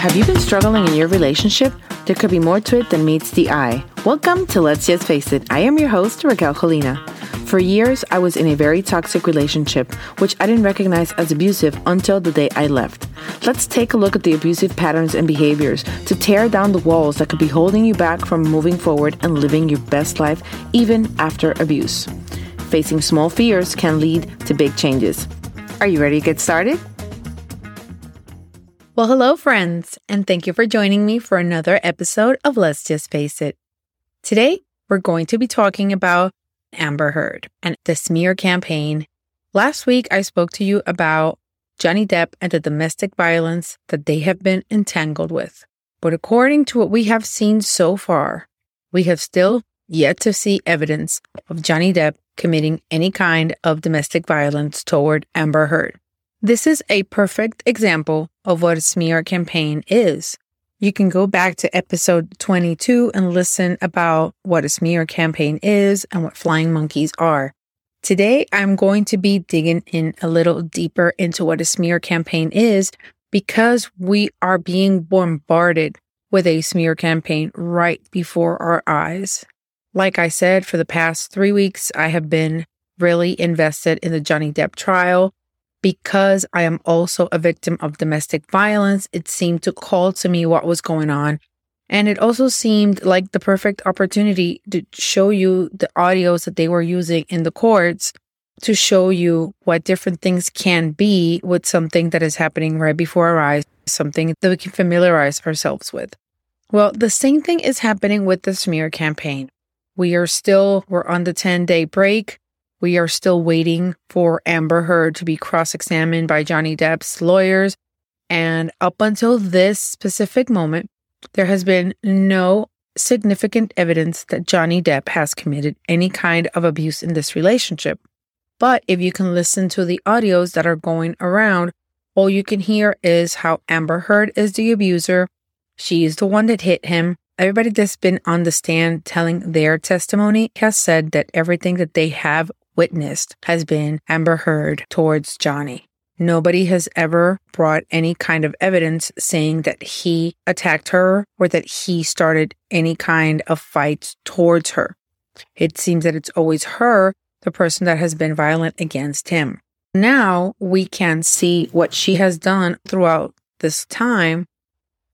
Have you been struggling in your relationship? There could be more to it than meets the eye. Welcome to Let's Just Face It. I am your host, Rakel Colina. For years, I was in a very toxic relationship, which I didn't recognize as abusive until the day I left. Let's take a look at the abusive patterns and behaviors to tear down the walls that could be holding you back from moving forward and living your best life even after abuse. Facing small fears can lead to big changes. Are you ready to get started? Well, hello, friends, and thank you for joining me for another episode of Let's Just Face It. Today, we're going to be talking about Amber Heard and the smear campaign. Last week, I spoke to you about Johnny Depp and the domestic violence that they have been entangled with. But according to what we have seen so far, we have still yet to see evidence of Johnny Depp committing any kind of domestic violence toward Amber Heard. This is a perfect example of what a smear campaign is. You can go back to episode 22 and listen about what a smear campaign is and what flying monkeys are. Today, I'm going to be digging in a little deeper into what a smear campaign is because we are being bombarded with a smear campaign right before our eyes. Like I said, for the past three weeks, I have been really invested in the Johnny Depp trial because I am also a victim of domestic violence, it seemed to call to me what was going on. And it also seemed like the perfect opportunity to show you the audios that they were using in the courts to show you what different things can be with something that is happening right before our eyes, something that we can familiarize ourselves with. Well, the same thing is happening with the smear campaign. We are still, we're on the 10 day break. We are still waiting for Amber Heard to be cross examined by Johnny Depp's lawyers. And up until this specific moment, there has been no significant evidence that Johnny Depp has committed any kind of abuse in this relationship. But if you can listen to the audios that are going around, all you can hear is how Amber Heard is the abuser. She is the one that hit him. Everybody that's been on the stand telling their testimony has said that everything that they have witnessed has been Amber Heard towards Johnny. Nobody has ever brought any kind of evidence saying that he attacked her or that he started any kind of fights towards her. It seems that it's always her, the person that has been violent against him. Now we can see what she has done throughout this time.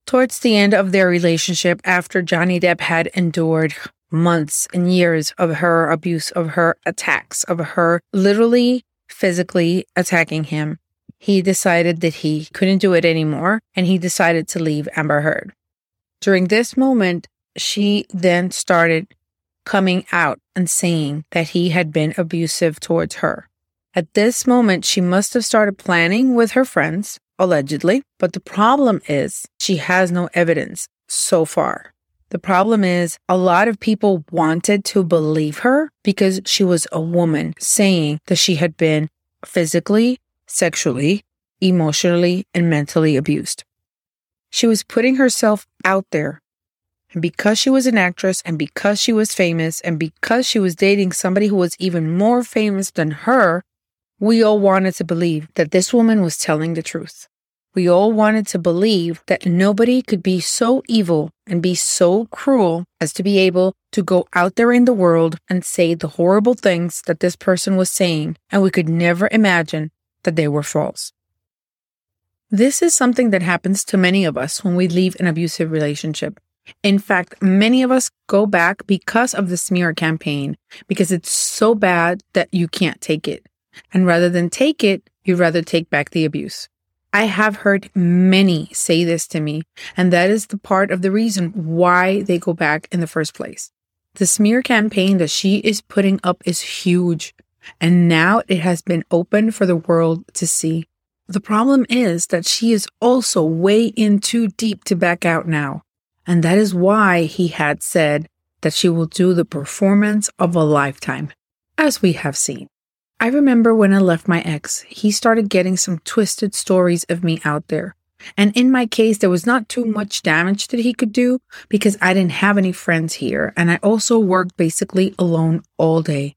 Towards the end of their relationship, after Johnny Depp had endured months and years of her abuse, of her attacks, of her literally physically attacking him, he decided that he couldn't do it anymore and he decided to leave Amber Heard. During this moment, she then started coming out and saying that he had been abusive towards her. At this moment, she must have started planning with her friends, allegedly, but the problem is she has no evidence so far. The problem is a lot of people wanted to believe her because she was a woman saying that she had been physically, sexually, emotionally, and mentally abused. She was putting herself out there. And because she was an actress and because she was famous and because she was dating somebody who was even more famous than her, we all wanted to believe that this woman was telling the truth. We all wanted to believe that nobody could be so evil and be so cruel as to be able to go out there in the world and say the horrible things that this person was saying, and we could never imagine that they were false. This is something that happens to many of us when we leave an abusive relationship. In fact, many of us go back because of the smear campaign, because it's so bad that you can't take it. And rather than take it, you'd rather take back the abuse. I have heard many say this to me, and that is the part of the reason why they go back in the first place. The smear campaign that she is putting up is huge, and now it has been open for the world to see. The problem is that she is also way in too deep to back out now, and that is why he had said that she will do the performance of a lifetime, as we have seen. I remember when I left my ex, he started getting some twisted stories of me out there. And in my case, there was not too much damage that he could do because I didn't have any friends here. And I also worked basically alone all day.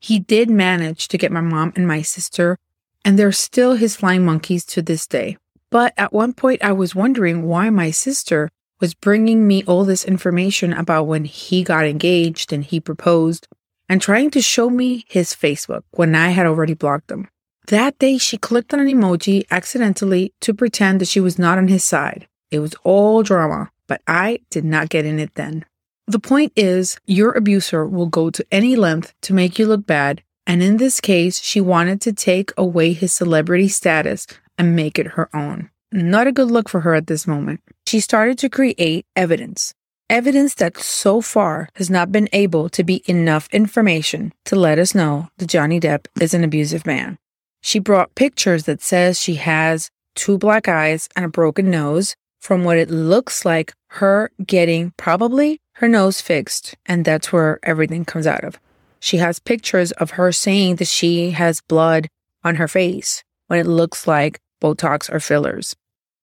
He did manage to get my mom and my sister and they're still his flying monkeys to this day. But at one point, I was wondering why my sister was bringing me all this information about when he got engaged and he proposed and trying to show me his Facebook when I had already blocked him. That day, she clicked on an emoji accidentally to pretend that she was not on his side. It was all drama, but I did not get in it then. The point is, your abuser will go to any length to make you look bad, and in this case, she wanted to take away his celebrity status and make it her own. Not a good look for her at this moment. She started to create evidence. Evidence that so far has not been able to be enough information to let us know that Johnny Depp is an abusive man. She brought pictures that says she has two black eyes and a broken nose from what it looks like her getting probably her nose fixed and that's where everything comes out of. She has pictures of her saying that she has blood on her face when it looks like Botox or fillers.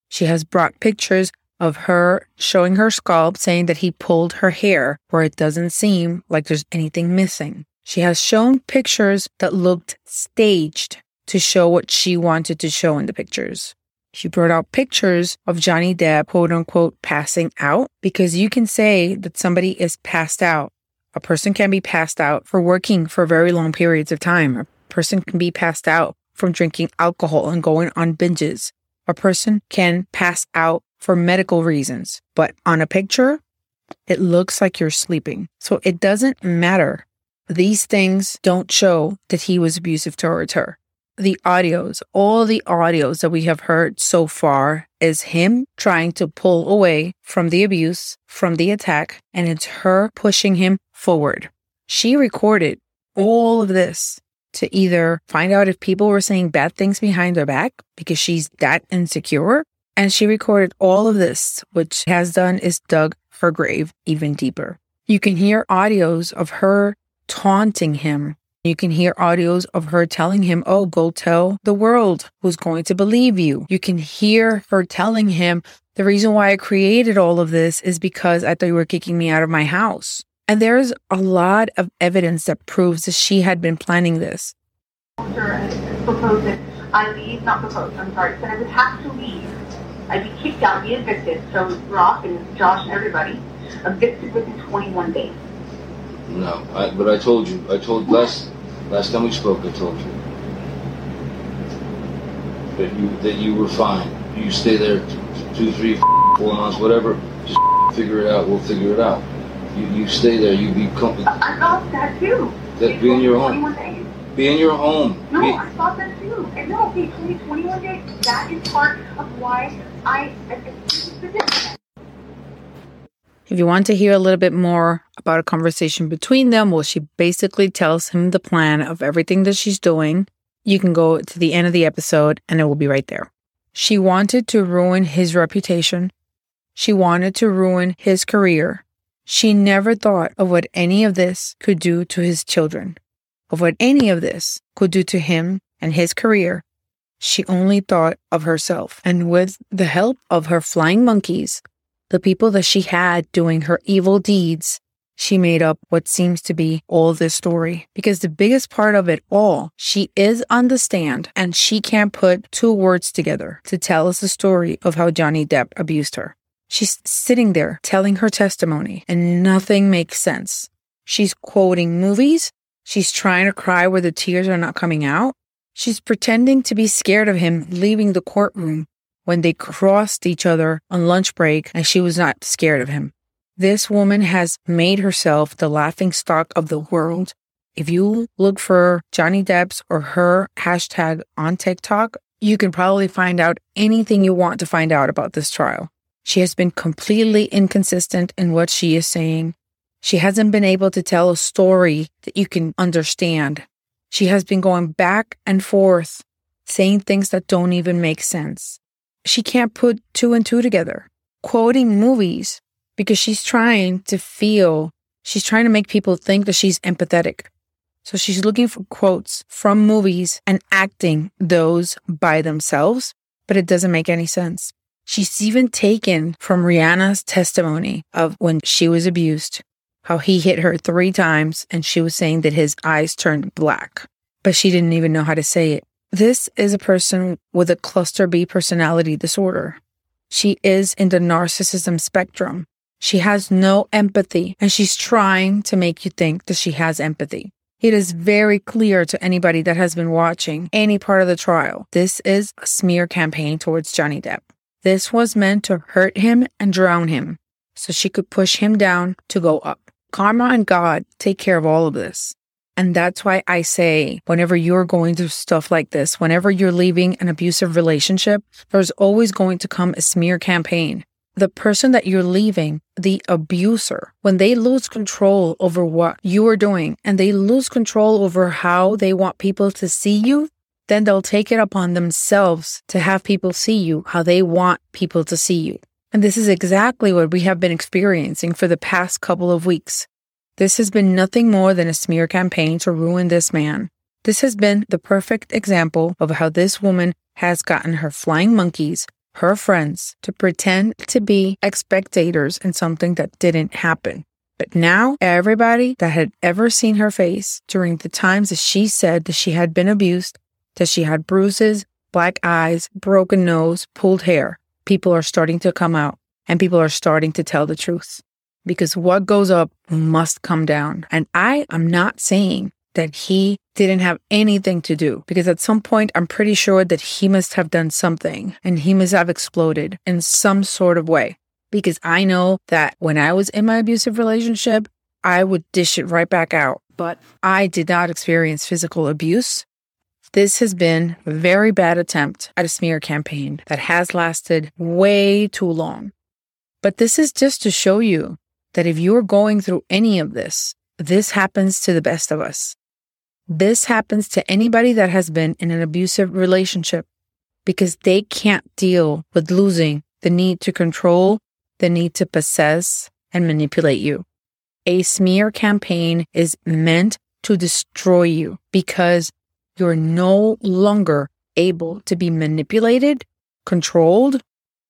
She has brought pictures of her showing her scalp saying that he pulled her hair where it doesn't seem like there's anything missing. She has shown pictures that looked staged to show what she wanted to show in the pictures. She brought out pictures of Johnny Depp, quote unquote, passing out because you can say that somebody is passed out. A person can be passed out for working for very long periods of time. A person can be passed out from drinking alcohol and going on binges. A person can pass out for medical reasons, but on a picture, it looks like you're sleeping. So it doesn't matter. These things don't show that he was abusive towards her the audios, all the audios that we have heard so far is him trying to pull away from the abuse, from the attack, and it's her pushing him forward. She recorded all of this to either find out if people were saying bad things behind her back because she's that insecure. And she recorded all of this, which has done is dug her grave even deeper. You can hear audios of her taunting him you can hear audios of her telling him, Oh, go tell the world who's going to believe you. You can hear her telling him, The reason why I created all of this is because I thought you were kicking me out of my house. And there's a lot of evidence that proves that she had been planning this. I leave, not proposed, I'm sorry, said I would have to leave. I'd be kicked out, be evicted. So Rock and Josh and everybody evicted within 21 days. No, I, but I told you, I told last last time we spoke, I told you that you that you were fine. You stay there two, three, four months, whatever. Just figure it out. We'll figure it out. You you stay there. You be comfortable. I thought that too. That be in your home. Be in your home. No, be, I thought that And no, be 20, 21 days. That is part of why I. If you want to hear a little bit more about a conversation between them, well, she basically tells him the plan of everything that she's doing. You can go to the end of the episode and it will be right there. She wanted to ruin his reputation. She wanted to ruin his career. She never thought of what any of this could do to his children, of what any of this could do to him and his career. She only thought of herself. And with the help of her flying monkeys, the people that she had doing her evil deeds, she made up what seems to be all this story. Because the biggest part of it all, she is on the stand and she can't put two words together to tell us the story of how Johnny Depp abused her. She's sitting there telling her testimony and nothing makes sense. She's quoting movies. She's trying to cry where the tears are not coming out. She's pretending to be scared of him leaving the courtroom when they crossed each other on lunch break and she was not scared of him. This woman has made herself the laughing stock of the world. If you look for Johnny Depp's or her hashtag on TikTok, you can probably find out anything you want to find out about this trial. She has been completely inconsistent in what she is saying. She hasn't been able to tell a story that you can understand. She has been going back and forth, saying things that don't even make sense she can't put two and two together. Quoting movies because she's trying to feel, she's trying to make people think that she's empathetic. So she's looking for quotes from movies and acting those by themselves, but it doesn't make any sense. She's even taken from Rihanna's testimony of when she was abused, how he hit her three times and she was saying that his eyes turned black, but she didn't even know how to say it. This is a person with a cluster B personality disorder. She is in the narcissism spectrum. She has no empathy and she's trying to make you think that she has empathy. It is very clear to anybody that has been watching any part of the trial. This is a smear campaign towards Johnny Depp. This was meant to hurt him and drown him so she could push him down to go up. Karma and God take care of all of this. And that's why I say, whenever you're going through stuff like this, whenever you're leaving an abusive relationship, there's always going to come a smear campaign the person that you're leaving, the abuser, when they lose control over what you are doing and they lose control over how they want people to see you, then they'll take it upon themselves to have people see you how they want people to see you. And this is exactly what we have been experiencing for the past couple of weeks. This has been nothing more than a smear campaign to ruin this man. This has been the perfect example of how this woman has gotten her flying monkeys her friends to pretend to be spectators in something that didn't happen. But now, everybody that had ever seen her face during the times that she said that she had been abused, that she had bruises, black eyes, broken nose, pulled hair, people are starting to come out and people are starting to tell the truth. Because what goes up must come down. And I am not saying that he didn't have anything to do because at some point I'm pretty sure that he must have done something and he must have exploded in some sort of way. Because I know that when I was in my abusive relationship, I would dish it right back out. But I did not experience physical abuse. This has been a very bad attempt at a smear campaign that has lasted way too long. But this is just to show you that if you're going through any of this, this happens to the best of us. This happens to anybody that has been in an abusive relationship because they can't deal with losing the need to control, the need to possess, and manipulate you. A smear campaign is meant to destroy you because you're no longer able to be manipulated, controlled,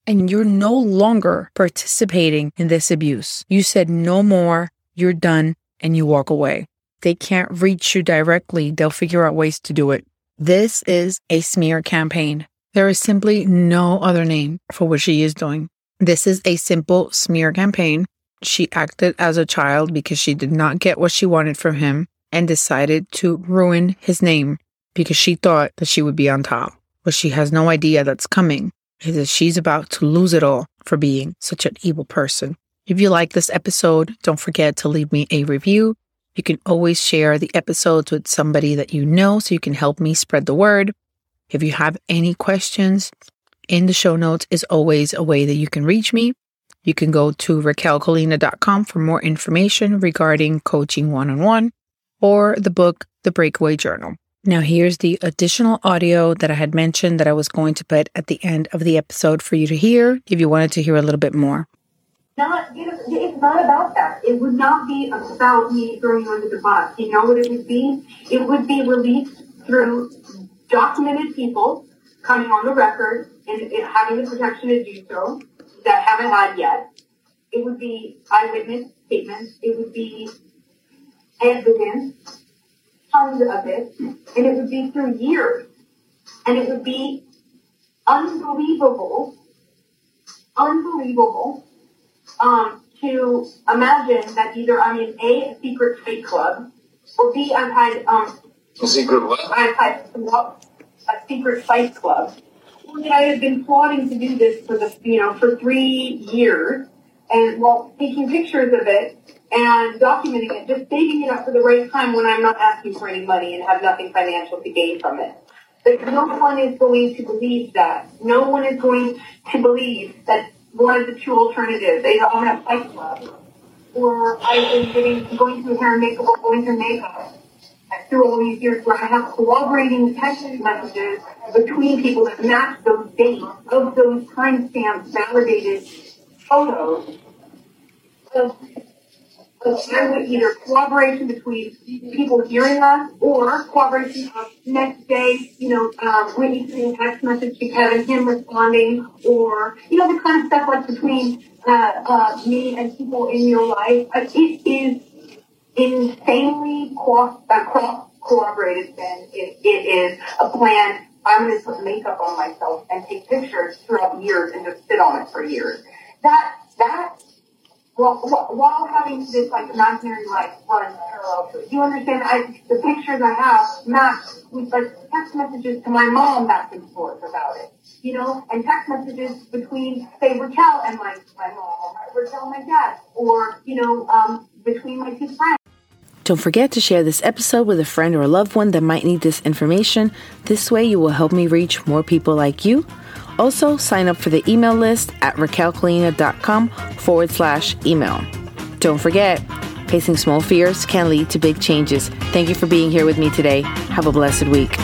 and you're no longer participating in this abuse. You said no more, you're done, and you walk away they can't reach you directly, they'll figure out ways to do it. This is a smear campaign. There is simply no other name for what she is doing. This is a simple smear campaign. She acted as a child because she did not get what she wanted from him and decided to ruin his name because she thought that she would be on top. What she has no idea that's coming is that she's about to lose it all for being such an evil person. If you like this episode, don't forget to leave me a review you can always share the episodes with somebody that you know so you can help me spread the word. If you have any questions, in the show notes is always a way that you can reach me. You can go to rakelcolina.com for more information regarding coaching one on one or the book, The Breakaway Journal. Now, here's the additional audio that I had mentioned that I was going to put at the end of the episode for you to hear if you wanted to hear a little bit more not, you know, it's not about that. It would not be about me throwing under the bus. You know what it would be? It would be released through documented people coming on the record and, and having the protection to do so that haven't had yet. It would be eyewitness statements. It would be evidence, tons of it, and it would be through years. And it would be unbelievable, unbelievable um, to imagine that either I'm in A, a secret fight club, or B, I've had um, a secret what? I've had a secret fight club. And I have been plotting to do this for the you know for three years, and while well, taking pictures of it and documenting it, just saving it up for the right time when I'm not asking for any money and have nothing financial to gain from it. But no one is going to believe that. No one is going to believe that one of the two alternatives. Either own a fight club, or been getting, going through hair and makeup or going through makeup through all these years where I have corroborating text messages between people that match those dates of those timestamps validated photos there was either collaboration between people hearing us or cooperation of next day, you know, um, Whitney sending text message to Kevin, him responding, or, you know, the kind of stuff like between uh, uh, me and people in your life. Uh, it is insanely cross, uh, cross corroborated then it, it is a plan I'm going to put makeup on myself and take pictures throughout years and just sit on it for years. That, that, well, while having this like imaginary life run parallel to. You understand? I, the pictures I have match with like text messages to my mom back and forth about it. You know, and text messages between, say, Raquel and my, my mom, or Raquel and my dad, or, you know, um, between my two friends. Don't forget to share this episode with a friend or a loved one that might need this information. This way, you will help me reach more people like you. Also, sign up for the email list at rakelcolina.com forward slash email. Don't forget, facing small fears can lead to big changes. Thank you for being here with me today. Have a blessed week.